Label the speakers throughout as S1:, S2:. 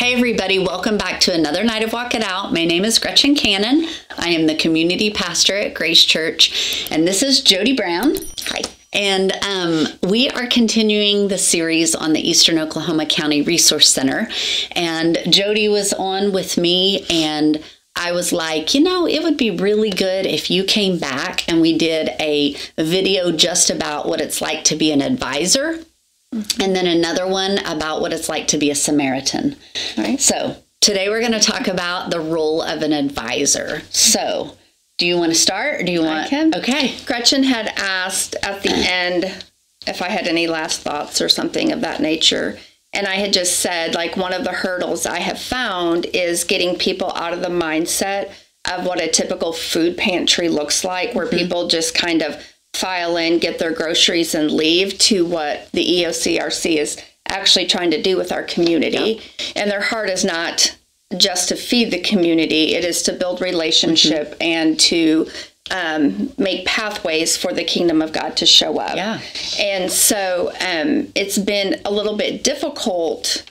S1: Hey, everybody, welcome back to another night of Walk It Out. My name is Gretchen Cannon. I am the community pastor at Grace Church, and this is Jody Brown.
S2: Hi.
S1: And um, we are continuing the series on the Eastern Oklahoma County Resource Center. And Jody was on with me, and I was like, you know, it would be really good if you came back and we did a video just about what it's like to be an advisor Mm-hmm. and then another one about what it's like to be a Samaritan.
S2: All right.
S1: So today we're going to talk about the role of an advisor. So, do you want to start? Or do you want?
S2: I can.
S1: Okay.
S2: Gretchen had asked at the end if I had any last thoughts or something of that nature. And I had just said, like, one of the hurdles I have found is getting people out of the mindset of what a typical food pantry looks like, where mm-hmm. people just kind of file in, get their groceries, and leave to what the EOCRC is actually trying to do with our community. And their heart is not just to feed the community, it is to build relationship and to um, make pathways for the kingdom of God to show up.
S1: Yeah.
S2: And so um, it's been a little bit difficult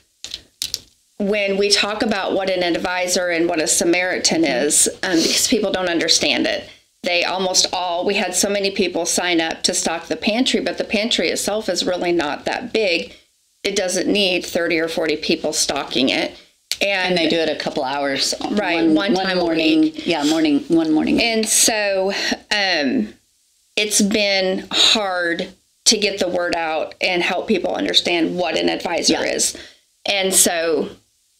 S2: when we talk about what an advisor and what a Samaritan is um, because people don't understand it. They almost all, we had so many people sign up to stock the pantry, but the pantry itself is really not that big. It doesn't need 30 or 40 people stocking it.
S1: And they do it a couple hours.
S2: Right, one time a
S1: morning.
S2: week.
S1: Yeah, morning, one morning.
S2: And so um, it's been hard to get the word out and help people understand what an advisor
S1: Yeah.
S2: is. And so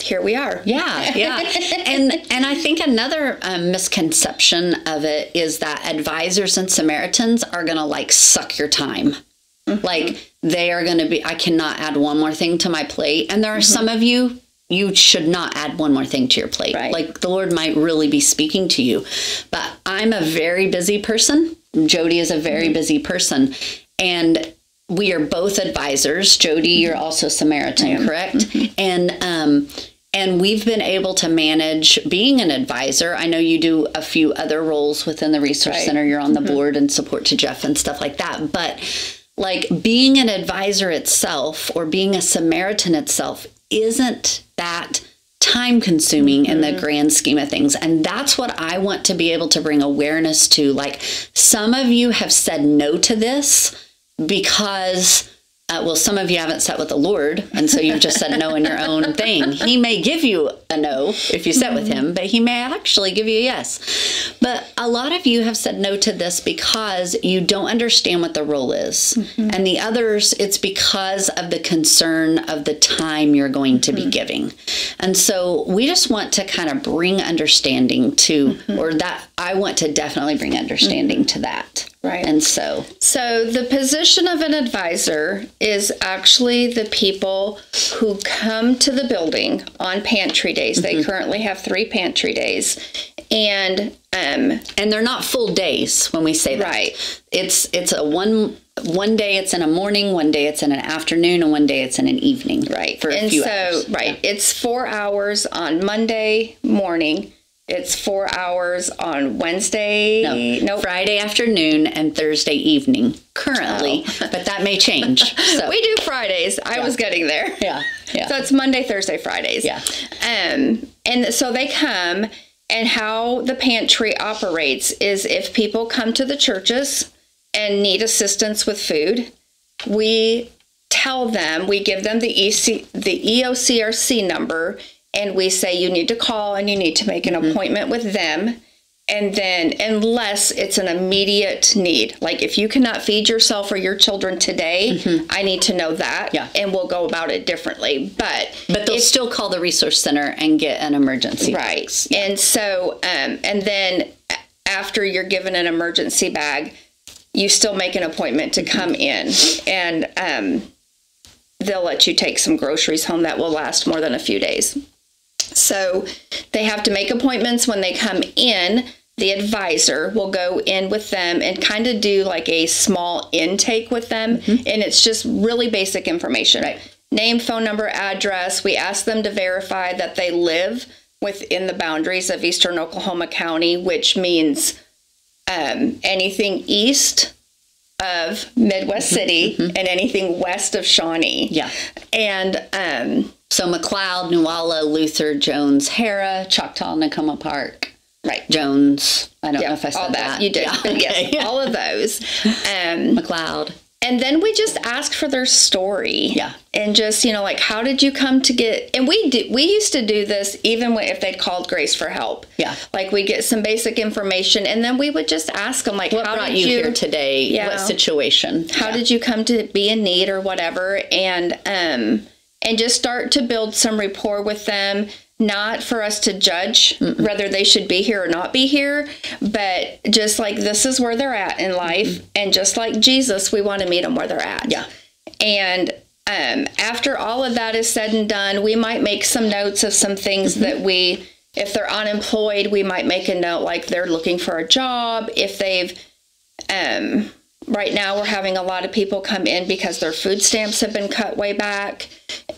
S2: here we are.
S1: Yeah, yeah, and and I think another um, misconception of it is that advisors and Samaritans are gonna like suck your time, like they are gonna be. I cannot add one more thing to my plate, and there are some of you. You should not add one more thing to your plate.
S2: Right.
S1: Like the Lord might really be speaking to you. But I'm a very busy person. Jody is a very busy person. And we are both advisors. Jody, you're also Samaritan, correct? And um, and we've been able to manage being an advisor. I know you do a few other roles within the resource
S2: Right.
S1: center. You're on the mm-hmm. board and support to Jeff and stuff like that. But like being an advisor itself or being a Samaritan itself isn't that time consuming in the mm-hmm. grand scheme of things. And that's what I want to be able to bring awareness to. Like some of you have said no to this because uh, well, some of you haven't sat with the Lord, and so you've just said no in your own thing. He may give you a no if you sit with mm-hmm. Him, but He may actually give you a yes. But a lot of you have said no to this because you don't understand what the role is. Mm-hmm. And the others, it's because of the concern of the time you're going to be mm-hmm. giving. And so we just want to kind of bring understanding to, or that I want to definitely bring understanding to that.
S2: Right.
S1: And so,
S2: So, the position of an advisor is actually the people who come to the building on pantry days. They currently have three pantry days. And um,
S1: and they're not full days when we say that.
S2: Right.
S1: It's it's a one one day it's in a morning, one day it's in an afternoon, and one day it's in an evening.
S2: right.
S1: For a
S2: and
S1: few
S2: so,
S1: hours.
S2: right, it's four hours on Monday morning, it's four hours on Wednesday.
S1: No,
S2: Nope.
S1: Friday afternoon and Thursday evening currently, but that may change. So
S2: Oh. We do Fridays. I was getting there.
S1: yeah, yeah.
S2: So it's Monday, Thursday, Fridays.
S1: Yeah.
S2: Um, and so they come, and how the pantry operates is if people come to the churches and need assistance with food, we tell them, we give them the EC, the EOCRC number, and we say you need to call and you need to make an
S1: Mm-hmm.
S2: appointment with them. And then, unless it's an immediate need, like if you cannot feed yourself or your children today, I need to know that,
S1: Mm-hmm. Yeah.
S2: and we'll go about it differently. But
S1: but they'll still call the resource center and get an emergency.
S2: right,
S1: fix.
S2: and so, um, and then after you're given an emergency bag, you still make an appointment to come in, and um, they'll let you take some groceries home that will last more than a few days. So they have to make appointments when they come in. The advisor will go in with them and kind of do like a small intake with them. And it's just really basic information name, phone number, address. We ask them to verify that they live within the boundaries of Eastern Oklahoma County, which means um, anything east of Midwest City and anything west of Shawnee.
S1: Yeah.
S2: And um,
S1: So McLoud, Newalla, Luther, Jones, Harrah, Choctaw, Nicoma Park,
S2: Right.
S1: Jones. I don't know if I said
S2: all that.
S1: that.
S2: You did.
S1: Yeah, okay.
S2: Yes, all of those. Um,
S1: McLoud.
S2: and then we just asked for their story.
S1: Yeah.
S2: And just, you know, like, how did you come to get, and we do, we used to do this even if they'd called Grace for help.
S1: Yeah.
S2: Like, we get some basic information and then we would just ask them, like,
S1: What
S2: how
S1: brought
S2: did
S1: you,
S2: you,
S1: here today?
S2: Yeah.
S1: What situation?
S2: how did you come to be in need or whatever and um and just start to build some rapport with them not for us to judge whether they should be here or not be here but just like this is where they're at in life and just like jesus we want to meet them where they're at
S1: Yeah.
S2: and um, after all of that is said and done, we might make some notes of some things that we, if they're unemployed, we might make a note like they're looking for a job. If they've, um, right now we're having a lot of people come in because their food stamps have been cut way back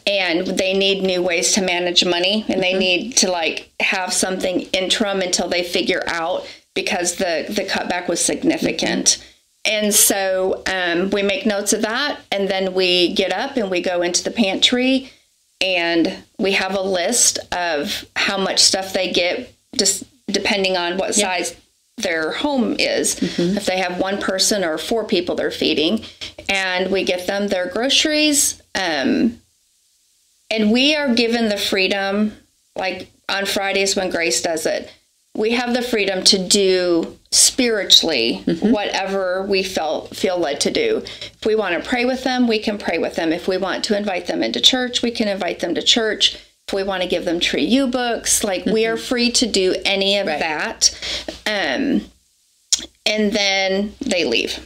S2: and they need new ways to manage money and they need to like have something interim until they figure out because the the cutback was significant. And so um, we make notes of that, and then we get up and we go into the pantry, and we have a list of how much stuff they get, just depending on what size their home is. If they have one person or four people they're feeding, and we get them their groceries. Um, and we are given the freedom, like on Fridays when Grace does it, we have the freedom to do spiritually whatever we felt feel led to do. If we want to pray with them, we can pray with them. If we want to invite them into church, we can invite them to church. We want to give them tree U books, like we are free to do any of that. Um, and then they leave.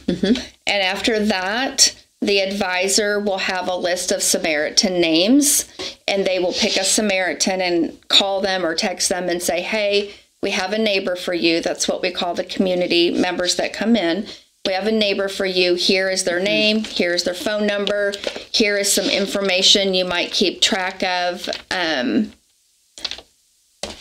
S2: And after that, the advisor will have a list of Samaritan names and they will pick a Samaritan and call them or text them and say, hey, we have a neighbor for you. That's what we call the community members that come in. We have a neighbor for you. Here is their name. Here's their phone number. Here is some information you might keep track of. Um,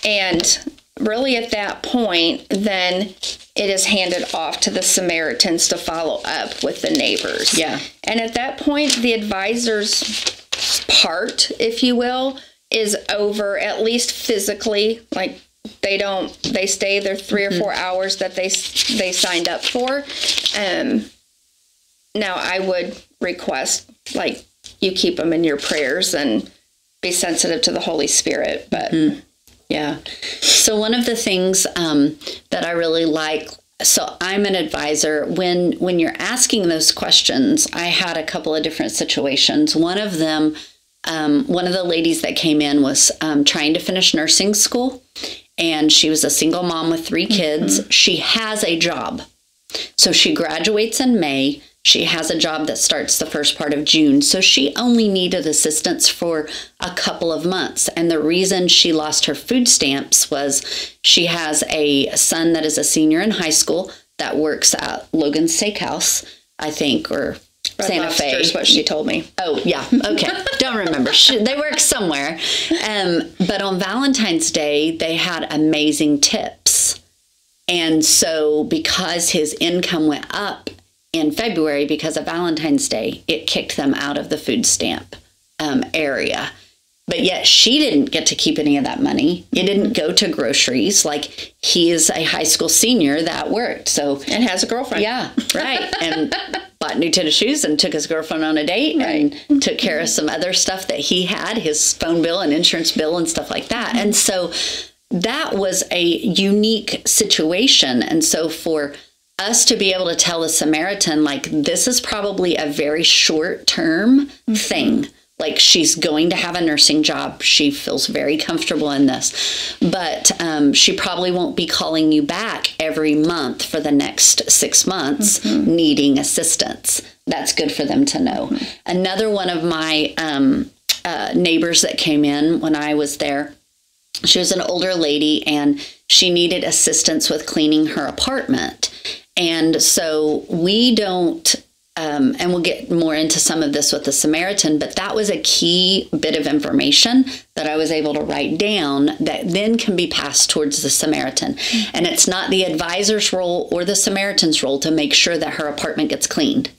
S2: and really, at that point, then it is handed off to the Samaritans to follow up with the neighbors.
S1: Yeah.
S2: And at that point, the advisor's part, if you will, is over at least physically. Like they don't, they stay their 3 or four hours that they they signed up for. Um, now I would request like you keep them in your prayers and be sensitive to the Holy Spirit, but.
S1: Yeah. So one of the things um, that I really like. So I'm an advisor. When when you're asking those questions, I had a couple of different situations. One of them, um, one of the ladies that came in was um, trying to finish nursing school, and she was a single mom with three mm-hmm. kids. She has a job, so she graduates in May. She has a job that starts the first part of June. So she only needed assistance for a couple of months. And the reason she lost her food stamps was she has a son that is a senior in high school that works at Logan's Steakhouse, I think, or Santa
S2: Lobster
S1: Fe.
S2: is what she told me.
S1: Oh, yeah. Okay. Don't remember. Sh- They work somewhere. Um, but on Valentine's Day, they had amazing tips. And so, because his income went up in February because of Valentine's Day, it kicked them out of the food stamp um, area. But yet, she didn't get to keep any of that money. It mm-hmm. didn't go to groceries. Like, he is a high school senior that worked. So,
S2: And has a girlfriend.
S1: yeah, right. And bought new tennis shoes and took his girlfriend on a date and took care of mm-hmm. some other stuff that he had, his phone bill and insurance bill and stuff like that. Mm-hmm. And so that was a unique situation. And so for us to be able to tell a Samaritan, like, this is probably a very short term thing. Like, she's going to have a nursing job. She feels very comfortable in this. But um, she probably won't be calling you back every month for the next six months needing assistance. That's good for them to know. Another one of my um, uh, neighbors that came in when I was there, she was an older lady and she needed assistance with cleaning her apartment. And so we don't, um, and we'll get more into some of this with the Samaritan, but that was a key bit of information that I was able to write down that then can be passed towards the Samaritan. And it's not the advisor's role or the Samaritan's role to make sure that her apartment gets cleaned.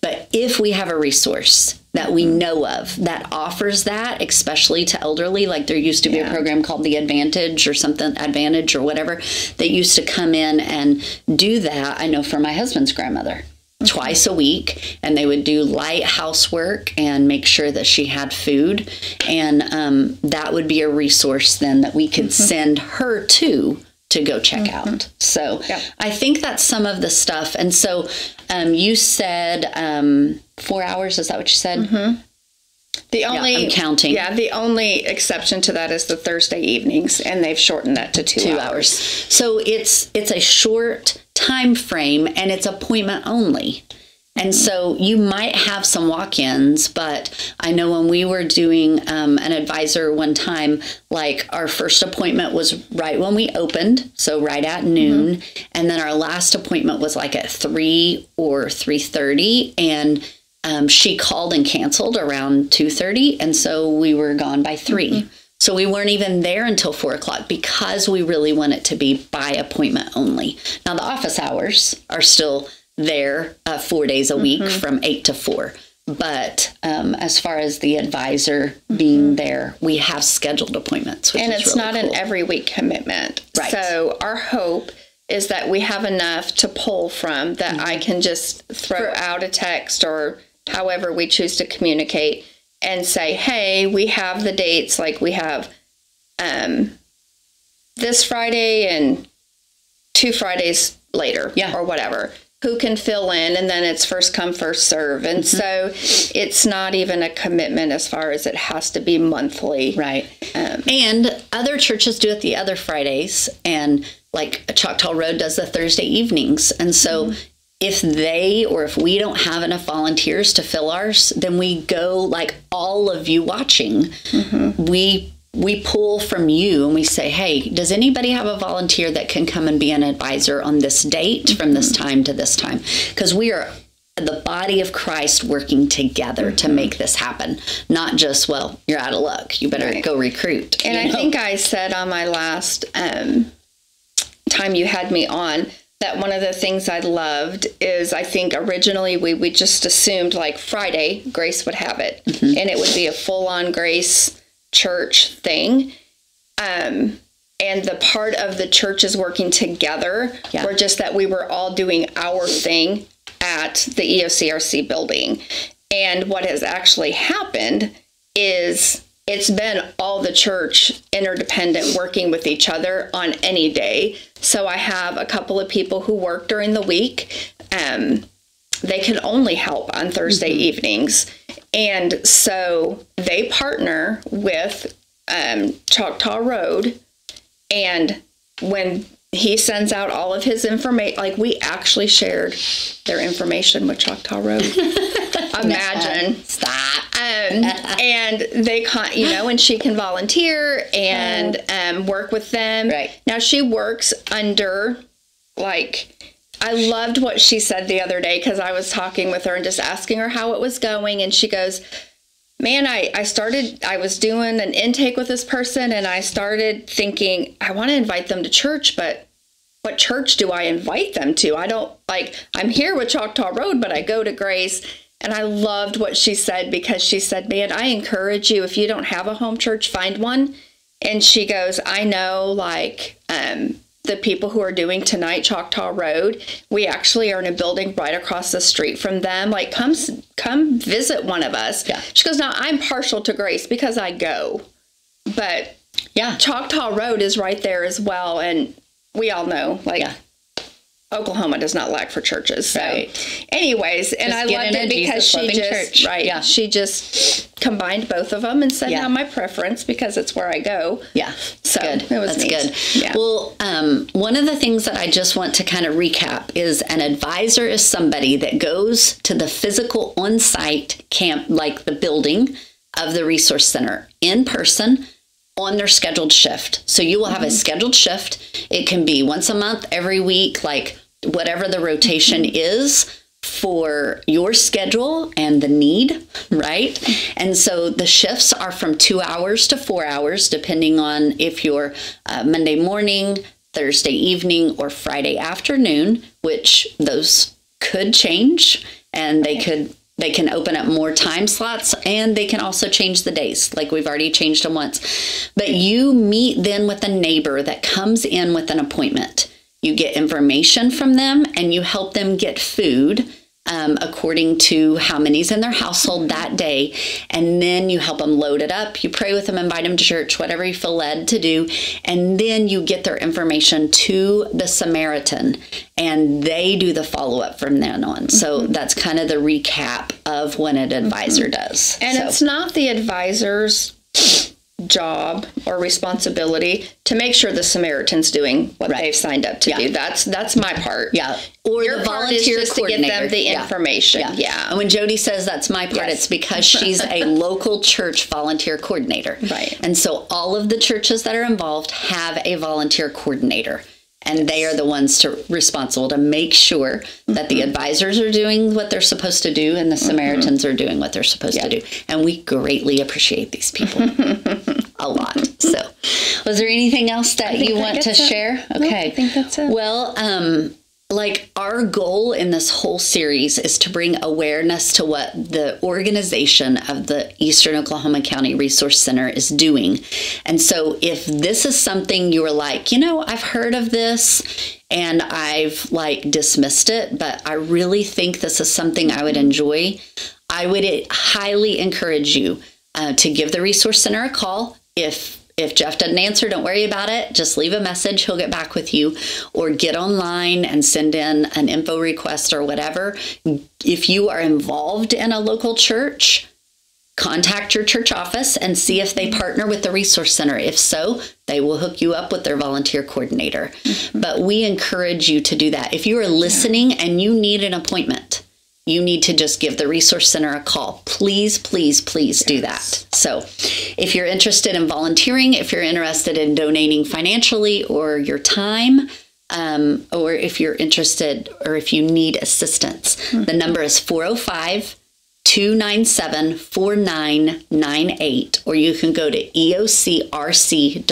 S1: But if we have a resource that we know of that offers that, especially to elderly. Like there used to be
S2: Yeah.
S1: a program called the Advantage or something, Advantage or whatever, that used to come in and do that. I know for my husband's grandmother. Twice a week, and they would do light housework and make sure that she had food. And um, that would be a resource then that we could send her to to go check out. So
S2: Yep.
S1: I think that's some of the stuff. And so um, you said um, four hours. Is that what you said?
S2: The only
S1: I'm counting.
S2: Yeah, the only exception to that is the Thursday evenings, and they've shortened that to two,
S1: Two
S2: hours.
S1: hours. So it's it's a short time frame and it's appointment only. And so you might have some walk-ins, but I know when we were doing um, an advisor one time, like our first appointment was right when we opened, so right at noon, and then our last appointment was like at three or three thirty, and um, she called and canceled around two thirty, and so we were gone by 3 So we weren't even there until four o'clock because we really want it to be by appointment only. Now the office hours are still there uh, four days a week from eight to four. But um, as far as the advisor being there, we have scheduled appointments, which
S2: and it's
S1: really
S2: not
S1: cool.
S2: an every week commitment.
S1: Right.
S2: So our hope is that we have enough to pull from that I can just throw out a text or however we choose to communicate and say, "Hey, we have the dates like we have um this Friday and two Fridays later
S1: Yeah.
S2: or whatever." Who can fill in, and then it's first come, first serve. And mm-hmm. so it's not even a commitment as far as it has to be monthly.
S1: Right. Um, and other churches do it the other Fridays, and like Choctaw Road does the Thursday evenings. And so mm-hmm. If they or if we don't have enough volunteers to fill ours, then we go like all of you watching. Mm-hmm. We we pull from you and we say, hey, does anybody have a volunteer that can come and be an advisor on this date from this mm-hmm. time to this time? Because we are the body of Christ working together to mm-hmm. make this happen, not just, well, you're out of luck. You better
S2: Right.
S1: go recruit.
S2: And I
S1: know?
S2: think I said on my last um, time you had me on that one of the things I loved is I think originally we, we just assumed like Friday, Grace would have it. And it would be a full on Grace church thing. Um, and the part of the churches working together
S1: Yeah.
S2: were just that we were all doing our thing at the EOCRC building. And what has actually happened is it's been all the church interdependent working with each other on any day. So I have a couple of people who work during the week. Um, they can only help on Thursday evenings. And so they partner with um, Choctaw Road. And when he sends out all of his information, like we actually shared their information with Choctaw Road. Imagine.
S1: Stop.
S2: Um, and they con, you know, and she can volunteer and um, work with them.
S1: Right.
S2: now, she works under like. I loved what she said the other day because I was talking with her and just asking her how it was going, and she goes, "Man, I I started. I was doing an intake with this person, and I started thinking I want to invite them to church, but." What church do I invite them to? I don't like, I'm here with Choctaw Road, but I go to Grace. And I loved what she said because she said, Man, I encourage you, if you don't have a home church, find one. And she goes, I know, like, um, the people who are doing tonight Choctaw Road, we actually are in a building right across the street from them. Like, come, come visit one of us.
S1: Yeah.
S2: She goes, Now I'm partial to Grace because I go, but
S1: Yeah.
S2: Choctaw Road is right there as well. And we all know, like,
S1: Yeah.
S2: Oklahoma does not lack for churches. So,
S1: Right.
S2: anyways, and
S1: Just
S2: I loved it because she just
S1: church.
S2: right,
S1: Yeah.
S2: she just combined both of them and said,
S1: Yeah.
S2: "Now my preference because it's where I go."
S1: Yeah.
S2: So,
S1: good.
S2: it was
S1: That's
S2: neat.
S1: good.
S2: Yeah.
S1: Well, um, one of the things that I just want to kind of recap is an advisor is somebody that goes to the physical on site camp, like the building of the resource center in person on their scheduled shift. So you will have
S2: Mm-hmm.
S1: a scheduled shift. It can be once a month, every week, like whatever the rotation is for your schedule and the need, right? And so the shifts are from two hours to four hours, depending on if you're uh, Monday morning, Thursday evening, or Friday afternoon, which those could change and they could They can open up more time slots and they can also change the days, like we've already changed them once. But you meet then with a neighbor that comes in with an appointment. You get information from them and you help them get food um, according to how many's in their household that day. And then you help them load it up. You pray with them, invite them to church, whatever you feel led to do. And then you get their information to the Samaritan and they do the follow up from then on. So mm-hmm. that's kind of the recap of what an advisor mm-hmm. does.
S2: And
S1: so.
S2: it's not the advisor's job or responsibility to make sure the Samaritan's doing what right. they've signed up to yeah. do. That's that's my part.
S1: Yeah.
S2: Or Your the volunteer just to get them the yeah. information. Yeah. yeah.
S1: And when Jody says that's my part, yes. it's because she's a local church volunteer coordinator.
S2: Right.
S1: And so all of the churches that are involved have a volunteer coordinator and they are the ones to responsible to make sure that the mm-hmm. advisors are doing what they're supposed to do and the mm-hmm. Samaritans are doing what they're supposed to do. And we greatly appreciate these people a lot. So, was there anything else that you want to share?
S2: Okay, no, I think that's it.
S1: Well, um, like our goal in this whole series is to bring awareness to what the organization of the Eastern Oklahoma County Resource Center is doing. And so if this is something you are like, you know, I've heard of this and I've like dismissed it, but I really think this is something I would enjoy, I would highly encourage you uh, to give the Resource Center a call if if Jeff doesn't answer, don't worry about it. Just leave a message. He'll get back with you or get online and send in an info request or whatever. If you are involved in a local church, contact your church office and see if they partner with the resource center. If so, they will hook you up with their volunteer coordinator. Mm-hmm. But we encourage you to do that. If you are listening and you need an appointment, you need to just give the Resource Center a call. Please, please, please do that. So, if you're interested in volunteering, if you're interested in donating financially or your time, um, or if you're interested or if you need assistance, mm-hmm. the number is 405 297 4998, or you can go to eocrc.org.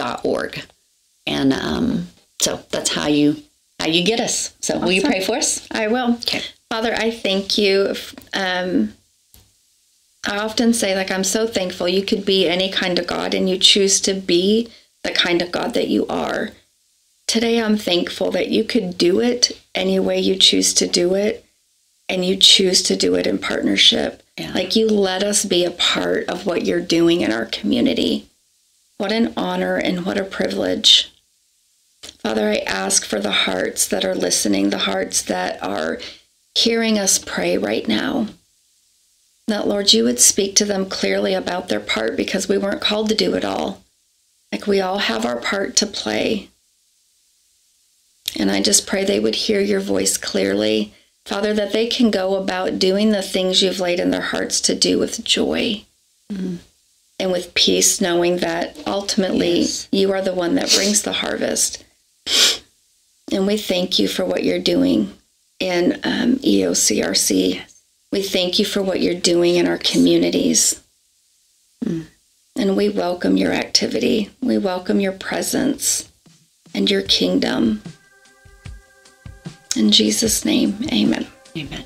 S1: And um, so that's how you how you get us. So awesome. will you pray for us?
S2: I will. Okay. Father, I thank you. Um, I often say, like, I'm so thankful you could be any kind of God and you choose to be the kind of God that you are. Today, I'm thankful that you could do it any way you choose to do it and you choose to do it in partnership. Yeah. Like, you let us be a part of what you're doing in our community. What an honor and what a privilege. Father, I ask for the hearts that are listening, the hearts that are hearing us pray right now. That, Lord, you would speak to them clearly about their part because we weren't called to do it all. Like we all have our part to play. And I just pray they would hear your voice clearly. Father, that they can go about doing the things you've laid in their hearts to do with joy mm-hmm. and with peace, knowing that ultimately yes. you are the one that brings the harvest. And we thank you for what you're doing in um, EOCRC. We thank you for what you're doing in our communities. Mm. And we welcome your activity. We welcome your presence and your kingdom. In Jesus' name, amen.
S1: Amen.